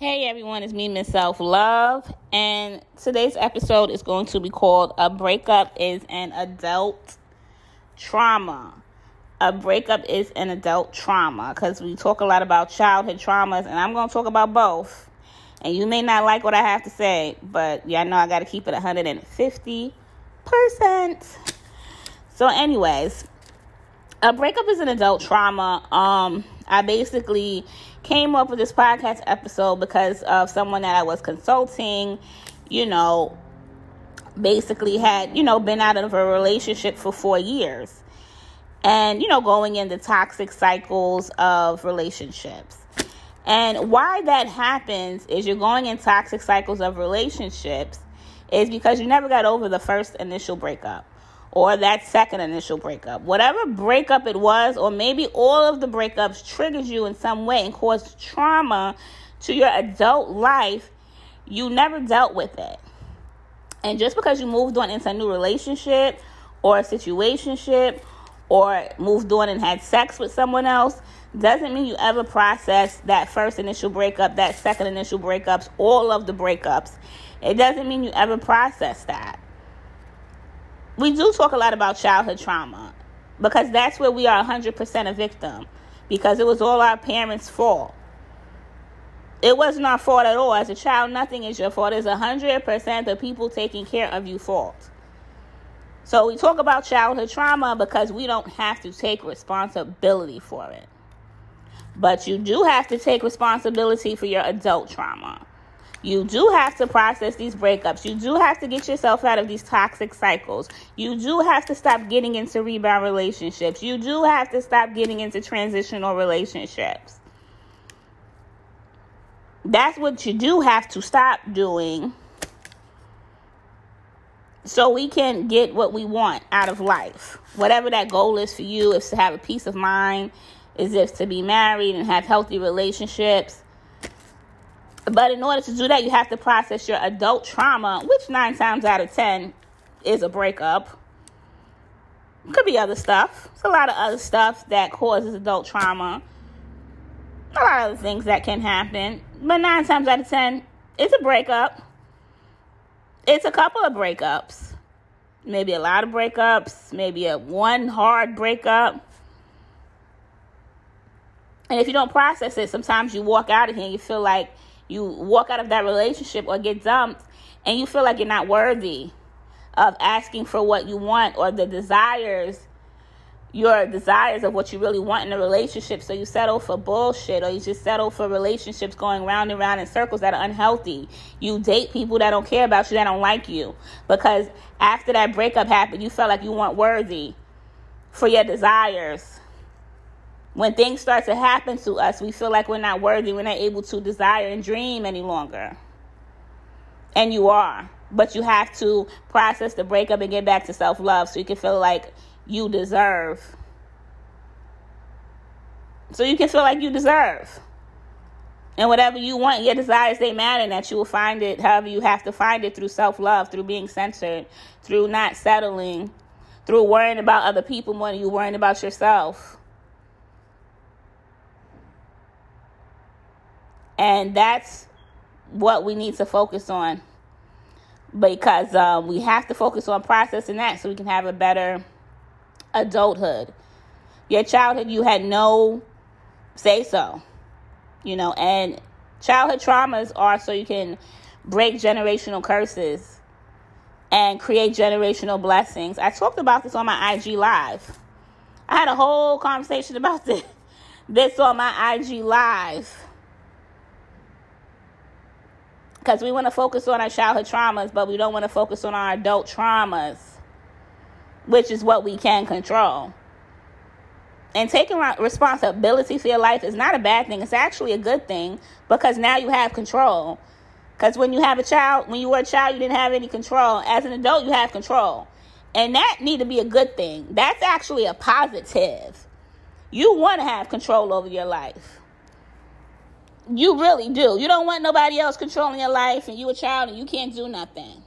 Hey everyone, it's me, Miss Self Love, and today's episode is going to be called A Breakup is an Adult Trauma. A breakup is an adult trauma because we talk a lot about childhood traumas, and I'm going to talk about both. And you may not like what I have to say, but yeah, I know I got to keep it 150%. So, anyways, a breakup is an adult trauma. Um, I basically came up with this podcast episode because of someone that I was consulting, you know, basically had, you know, been out of a relationship for four years. And, you know, going into toxic cycles of relationships. And why that happens is you're going in toxic cycles of relationships is because you never got over the first initial breakup or that second initial breakup. Whatever breakup it was, or maybe all of the breakups triggered you in some way and caused trauma to your adult life, you never dealt with it. And just because you moved on into a new relationship or a situationship or moved on and had sex with someone else doesn't mean you ever processed that first initial breakup, that second initial breakups, all of the breakups. It doesn't mean you ever processed that we do talk a lot about childhood trauma because that's where we are 100% a victim because it was all our parents' fault. It wasn't our fault at all. As a child, nothing is your fault. It's 100% the people taking care of you fault. So we talk about childhood trauma because we don't have to take responsibility for it. But you do have to take responsibility for your adult trauma. You do have to process these breakups. You do have to get yourself out of these toxic cycles. You do have to stop getting into rebound relationships. You do have to stop getting into transitional relationships. That's what you do have to stop doing so we can get what we want out of life. Whatever that goal is for you, is to have a peace of mind, is if to be married and have healthy relationships but in order to do that, you have to process your adult trauma, which nine times out of ten is a breakup. Could be other stuff. It's a lot of other stuff that causes adult trauma. A lot of other things that can happen. But nine times out of ten, it's a breakup. It's a couple of breakups. Maybe a lot of breakups. Maybe a one hard breakup. And if you don't process it, sometimes you walk out of here and you feel like you walk out of that relationship or get dumped and you feel like you're not worthy of asking for what you want or the desires your desires of what you really want in a relationship. So you settle for bullshit or you just settle for relationships going round and round in circles that are unhealthy. You date people that don't care about you that don't like you. Because after that breakup happened you felt like you weren't worthy for your desires when things start to happen to us, we feel like we're not worthy, we're not able to desire and dream any longer. And you are. But you have to process the breakup and get back to self love so you can feel like you deserve. So you can feel like you deserve. And whatever you want, your desires, they matter, and that you will find it however you have to find it through self love, through being centered, through not settling, through worrying about other people more than you worrying about yourself. And that's what we need to focus on because um, we have to focus on processing that so we can have a better adulthood. Your childhood, you had no say so, you know, and childhood traumas are so you can break generational curses and create generational blessings. I talked about this on my IG Live. I had a whole conversation about this, this on my IG Live because we want to focus on our childhood traumas, but we don't want to focus on our adult traumas, which is what we can control. And taking responsibility for your life is not a bad thing. It's actually a good thing because now you have control. Because when you have a child, when you were a child, you didn't have any control. As an adult, you have control. And that need to be a good thing. That's actually a positive. You want to have control over your life. You really do. You don't want nobody else controlling your life and you a child and you can't do nothing.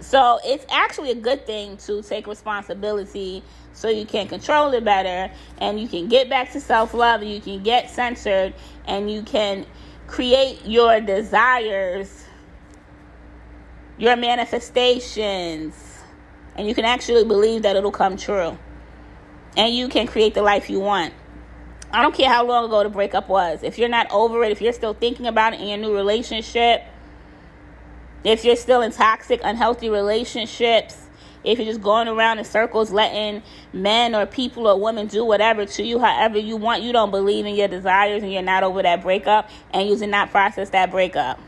So it's actually a good thing to take responsibility so you can control it better and you can get back to self love and you can get centered and you can create your desires, your manifestations, and you can actually believe that it'll come true. And you can create the life you want. I don't care how long ago the breakup was. If you're not over it, if you're still thinking about it in your new relationship, if you're still in toxic, unhealthy relationships, if you're just going around in circles letting men or people or women do whatever to you however you want, you don't believe in your desires and you're not over that breakup and you did not process that breakup.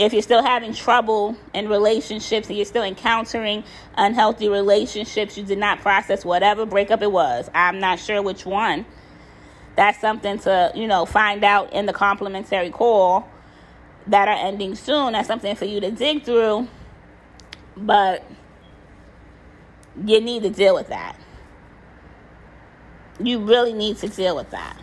If you're still having trouble in relationships and you're still encountering unhealthy relationships, you did not process whatever breakup it was. I'm not sure which one. That's something to, you know, find out in the complimentary call that are ending soon. That's something for you to dig through. But you need to deal with that. You really need to deal with that.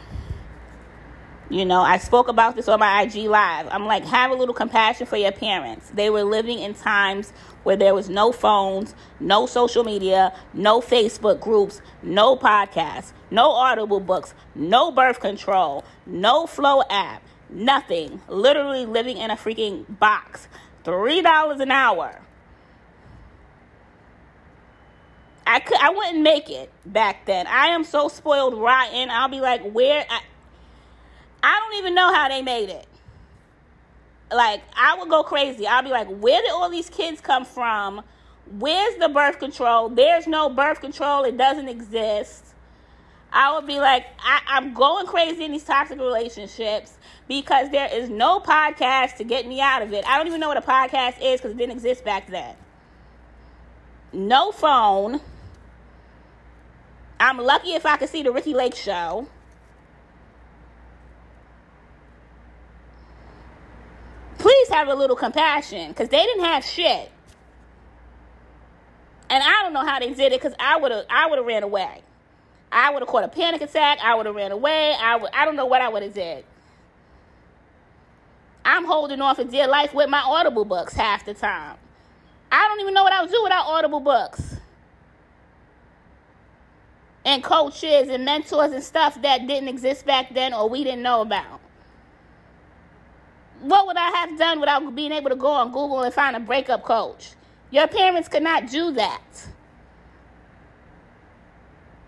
You know, I spoke about this on my IG Live. I'm like, have a little compassion for your parents. They were living in times where there was no phones, no social media, no Facebook groups, no podcasts, no audible books, no birth control, no Flo app, nothing. Literally living in a freaking box. $3 an hour. I could I wouldn't make it back then. I am so spoiled rotten. I'll be like, where I, I don't even know how they made it. Like I would go crazy. I'll be like, where did all these kids come from? Where's the birth control? There's no birth control. It doesn't exist. I would be like, I, I'm going crazy in these toxic relationships because there is no podcast to get me out of it. I don't even know what a podcast is because it didn't exist back then. No phone I'm lucky if I could see the Ricki Lake show. Please have a little compassion because they didn't have shit. And I don't know how they did it because I would have I would have ran away. I would have caught a panic attack. I would have ran away. I would I don't know what I would have did. I'm holding on for dear life with my Audible books half the time. I don't even know what I would do without Audible books and coaches and mentors and stuff that didn't exist back then or we didn't know about. What would I have done without being able to go on Google and find a breakup coach? Your parents could not do that.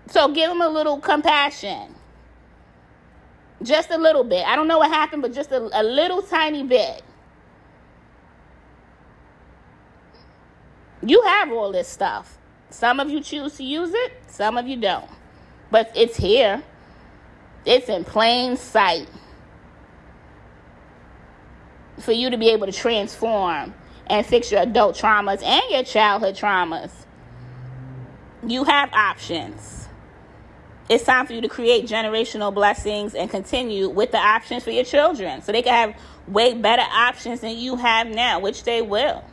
So give them a little compassion. Just a little bit. I don't know what happened, but just a, a little tiny bit. You have all this stuff. Some of you choose to use it, some of you don't. But it's here, it's in plain sight for you to be able to transform and fix your adult traumas and your childhood traumas. You have options. It's time for you to create generational blessings and continue with the options for your children so they can have way better options than you have now, which they will.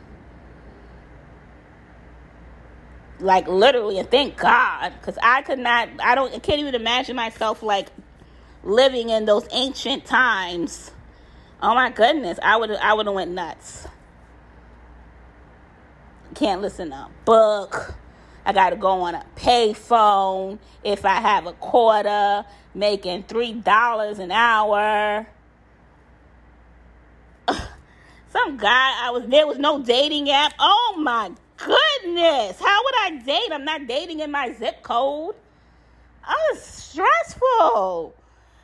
like literally and thank god because i could not i don't I can't even imagine myself like living in those ancient times oh my goodness i would i would have went nuts can't listen to a book i gotta go on a payphone if i have a quarter making three dollars an hour some guy i was there was no dating app oh my goodness. How would I date? I'm not dating in my zip code. Oh, stressful.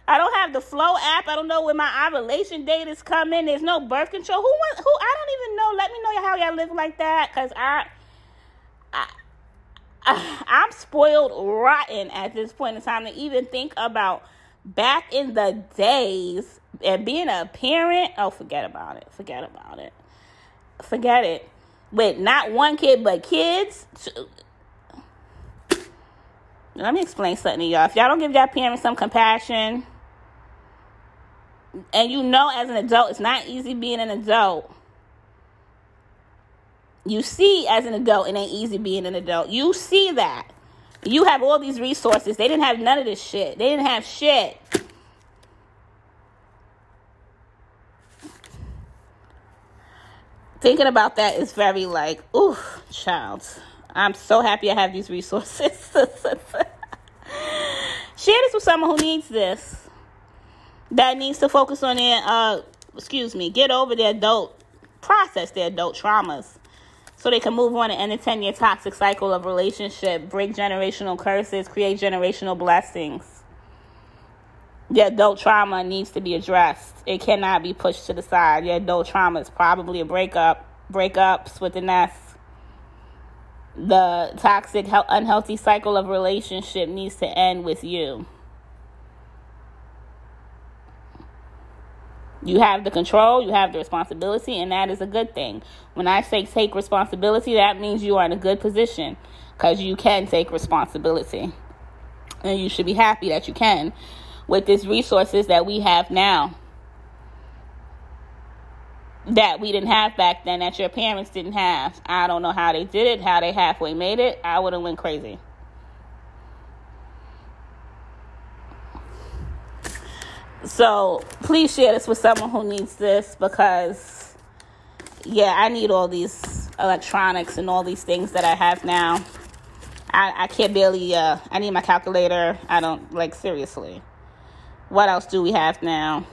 I don't have the Flo app. I don't know when my ovulation date is coming. There's no birth control. Who wants, who I don't even know. Let me know how y'all live like that cuz I I I'm spoiled rotten at this point in time to even think about back in the days and being a parent. Oh, forget about it. Forget about it. Forget it with not one kid but kids. Let me explain something to y'all. If y'all don't give y'all parents some compassion, and you know as an adult, it's not easy being an adult. You see, as an adult, it ain't easy being an adult. You see that. You have all these resources. They didn't have none of this shit. They didn't have shit. thinking about that is very like, ooh, child. I'm so happy I have these resources. Share this with someone who needs this. That needs to focus on their uh excuse me, get over their adult process their adult traumas. So they can move on and end a 10 year toxic cycle of relationship, break generational curses, create generational blessings. The adult trauma needs to be addressed. It cannot be pushed to the side. Your adult trauma is probably a breakup, breakups with the S the toxic, unhealthy cycle of relationship needs to end with you. You have the control, you have the responsibility, and that is a good thing. When I say take responsibility, that means you are in a good position because you can take responsibility. And you should be happy that you can with these resources that we have now that we didn't have back then that your parents didn't have. I don't know how they did it, how they halfway made it. I would have went crazy. So please share this with someone who needs this because yeah, I need all these electronics and all these things that I have now. I, I can't barely uh I need my calculator. I don't like seriously. What else do we have now?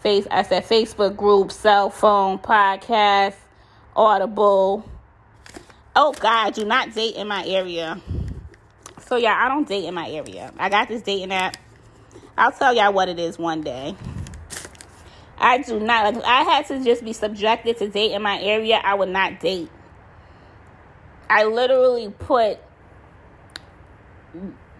Face, I said Facebook group, cell phone, podcast, Audible. Oh God, do not date in my area. So yeah, I don't date in my area. I got this dating app. I'll tell y'all what it is one day. I do not like I had to just be subjected to date in my area, I would not date. I literally put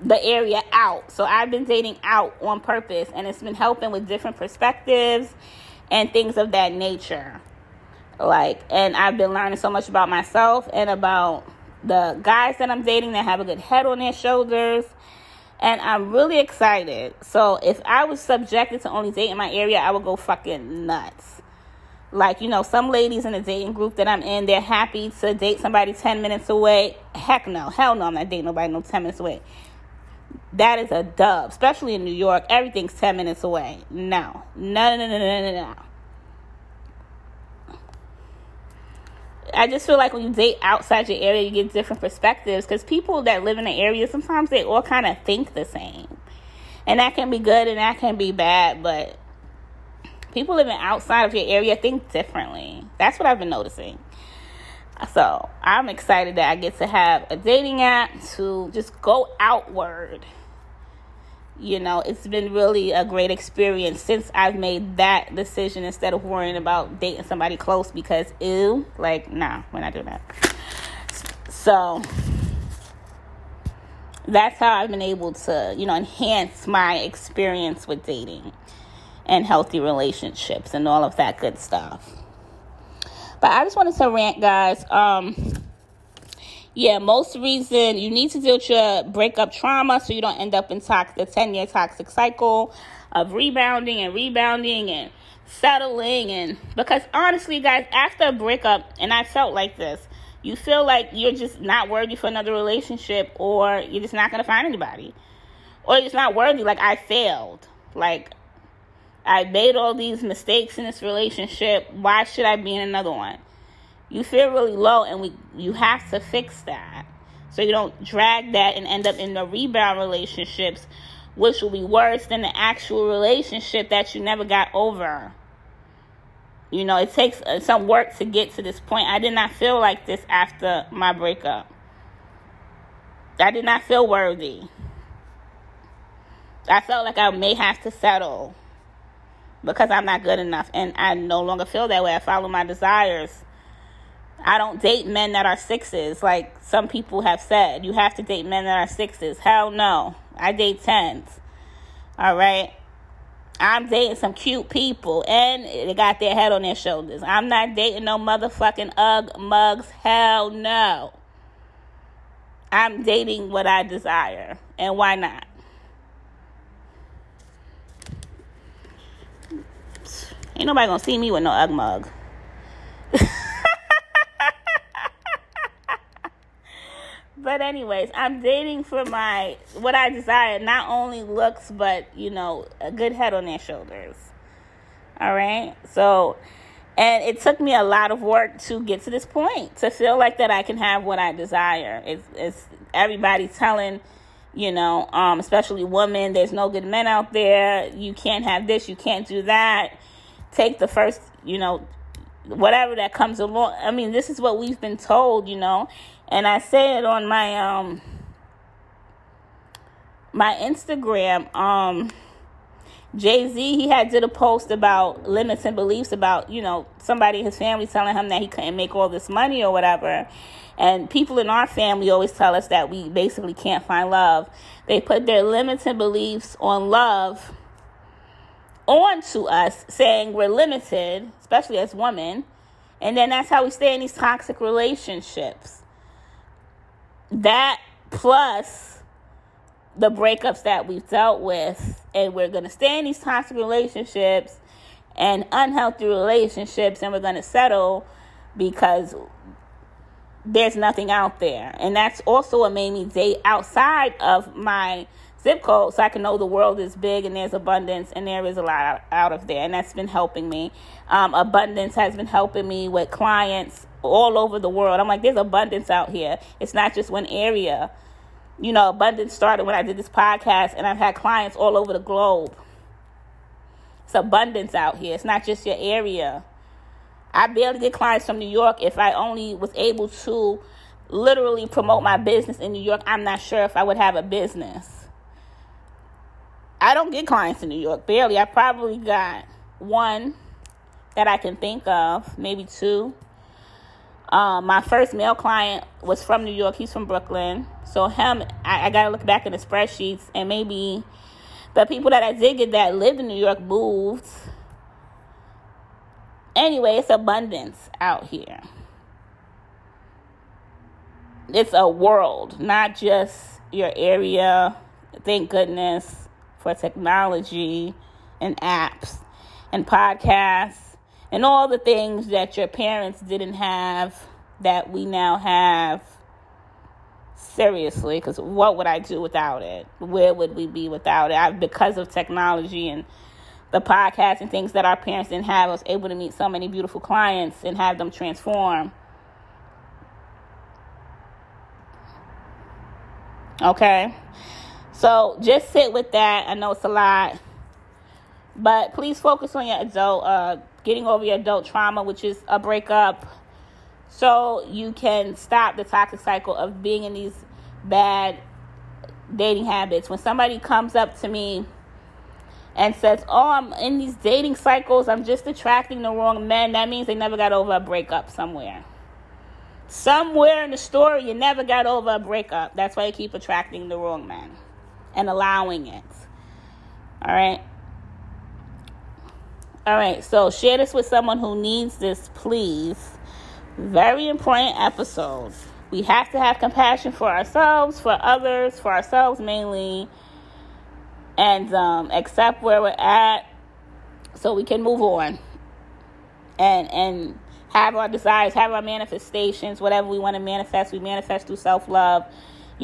the area out. So I've been dating out on purpose and it's been helping with different perspectives and things of that nature. Like, and I've been learning so much about myself and about the guys that I'm dating that have a good head on their shoulders. And I'm really excited. So if I was subjected to only dating my area, I would go fucking nuts. Like, you know, some ladies in the dating group that I'm in, they're happy to date somebody 10 minutes away. Heck no. Hell no, I'm not dating nobody no 10 minutes away that is a dub, especially in New York. Everything's 10 minutes away. No, no, no, no, no, no, no. I just feel like when you date outside your area, you get different perspectives because people that live in the area sometimes they all kind of think the same, and that can be good and that can be bad. But people living outside of your area think differently. That's what I've been noticing. So I'm excited that I get to have a dating app to just go outward. You know, it's been really a great experience since I've made that decision instead of worrying about dating somebody close because ew, like nah, we're not doing that. So that's how I've been able to, you know, enhance my experience with dating and healthy relationships and all of that good stuff. But I just wanted to rant, guys. Um, yeah, most reason you need to deal with your breakup trauma so you don't end up in toxic, the 10 year toxic cycle of rebounding and rebounding and settling. And because honestly, guys, after a breakup, and I felt like this, you feel like you're just not worthy for another relationship or you're just not going to find anybody or you're just not worthy. Like, I failed. Like, I made all these mistakes in this relationship. Why should I be in another one? You feel really low, and we you have to fix that so you don't drag that and end up in the rebound relationships, which will be worse than the actual relationship that you never got over. You know, it takes uh, some work to get to this point. I did not feel like this after my breakup. I did not feel worthy. I felt like I may have to settle because I'm not good enough. And I no longer feel that way. I follow my desires. I don't date men that are sixes, like some people have said. You have to date men that are sixes. Hell no. I date tens. All right. I'm dating some cute people and they got their head on their shoulders. I'm not dating no motherfucking ugh mugs. Hell no. I'm dating what I desire. And why not? Ain't nobody gonna see me with no Ugg mug. but anyways, I'm dating for my what I desire, not only looks but you know a good head on their shoulders. All right, so And it took me a lot of work to get to this point, to feel like that I can have what I desire. It's, it's everybody telling, you know, um, especially women, there's no good men out there. You can't have this, you can't do that. Take the first, you know, whatever that comes along. I mean, this is what we've been told, you know. And I say it on my um my Instagram. Um Jay Z, he had did a post about limits and beliefs about, you know, somebody in his family telling him that he couldn't make all this money or whatever. And people in our family always tell us that we basically can't find love. They put their limits and beliefs on love onto us, saying we're limited, especially as women. And then that's how we stay in these toxic relationships. That plus the breakups that we've dealt with, and we're going to stay in these toxic relationships and unhealthy relationships, and we're going to settle because there's nothing out there. And that's also what made me date outside of my zip code so I can know the world is big and there's abundance and there is a lot out of there. And that's been helping me. Um, abundance has been helping me with clients all over the world. I'm like, there's abundance out here. It's not just one area you know, abundance started when I did this podcast, and I've had clients all over the globe. It's abundance out here. It's not just your area. I barely get clients from New York. If I only was able to literally promote my business in New York, I'm not sure if I would have a business. I don't get clients in New York, barely. I probably got one that I can think of, maybe two. Um, my first male client was from New York. He's from Brooklyn. So him, I, I got to look back in the spreadsheets and maybe the people that I did get that lived in New York moved. Anyway, it's abundance out here. It's a world, not just your area. Thank goodness for technology and apps and podcasts and all the things that your parents didn't have that we now have. Seriously because what would i do without it? Where would we be without it? I, because of technology and the podcast and things that our parents didn't have I was able to meet so many beautiful clients and have them transform. Okay so just sit with that i know it's a lot but please focus on your adult uh, getting over your adult trauma, which is a breakup, so you can stop the toxic cycle of being in these bad dating habits. When somebody comes up to me and says, Oh, I'm in these dating cycles, I'm just attracting the wrong men, that means they never got over a breakup somewhere. Somewhere in the story, you never got over a breakup. That's why you keep attracting the wrong men and allowing it. All right. All right, so share this with someone who needs this, please. Very important episode. We have to have compassion for ourselves, for others, for ourselves mainly, and um, accept where we're at so we can move on and and have our desires, have our manifestations, whatever we want to manifest. We manifest through self love.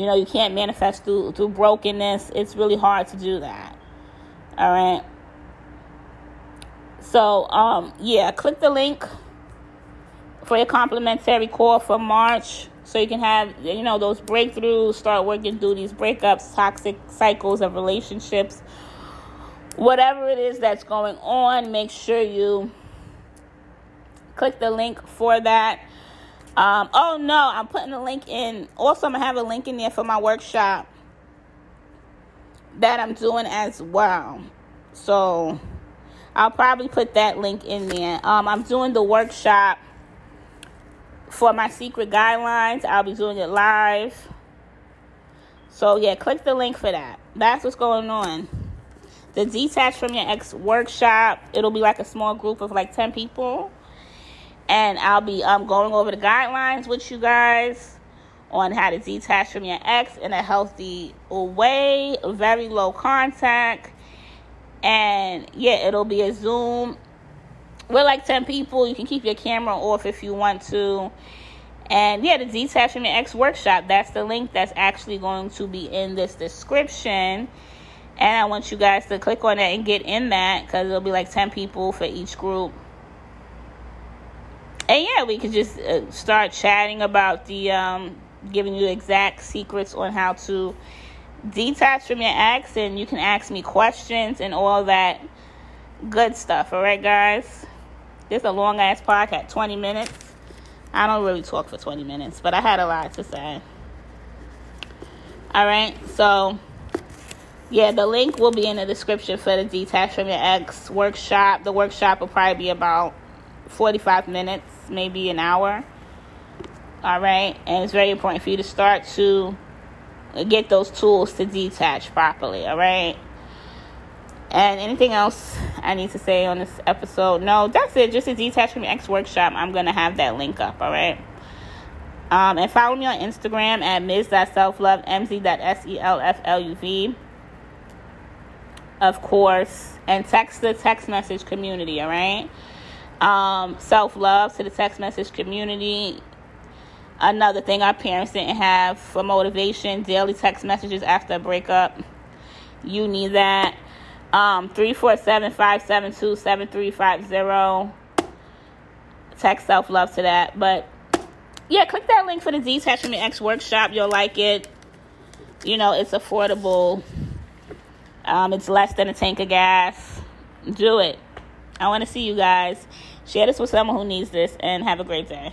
You know, you can't manifest through through brokenness. It's really hard to do that. All right. So, um, yeah, click the link for your complimentary call for March so you can have, you know, those breakthroughs, start working through these breakups, toxic cycles of relationships. Whatever it is that's going on, make sure you click the link for that. Um, oh no, I'm putting a link in. Also, I'm gonna have a link in there for my workshop that I'm doing as well. So I'll probably put that link in there. Um, I'm doing the workshop for my secret guidelines. I'll be doing it live. So, yeah, click the link for that. That's what's going on. The Detach from Your Ex workshop, it'll be like a small group of like 10 people. And I'll be um, going over the guidelines with you guys on how to detach from your ex in a healthy way, very low contact and yeah, it'll be a Zoom. We're like 10 people. You can keep your camera off if you want to. And yeah, the Detachment Ex workshop, that's the link that's actually going to be in this description. And I want you guys to click on that and get in that because it'll be like 10 people for each group. And yeah, we could just uh, start chatting about the um, giving you exact secrets on how to detach from your ex, and you can ask me questions and all that good stuff. All right, guys. This is a long ass podcast, twenty minutes. I don't really talk for twenty minutes, but I had a lot to say. All right, so yeah, the link will be in the description for the detach from your ex workshop. The workshop will probably be about 45 minutes, maybe an hour. All right. And it's very important for you to start to get those tools to detach properly. All right. And anything else I need to say on this episode? No, that's it. Just a detach from your ex workshop. I'm going to have that link up. All right. Um, and follow me on Instagram at ms.selflove, mz.selfluv, of course, and text the text message community, all right? Um, self love to the text message community. Another thing our parents didn't have for motivation daily text messages after a breakup. You need that. Um, 347 572 7350. Text self love to that. But yeah, click that link for the Detachment X workshop. You'll like it. You know, it's affordable. Um, it's less than a tank of gas. Do it. I want to see you guys. Share this with someone who needs this and have a great day.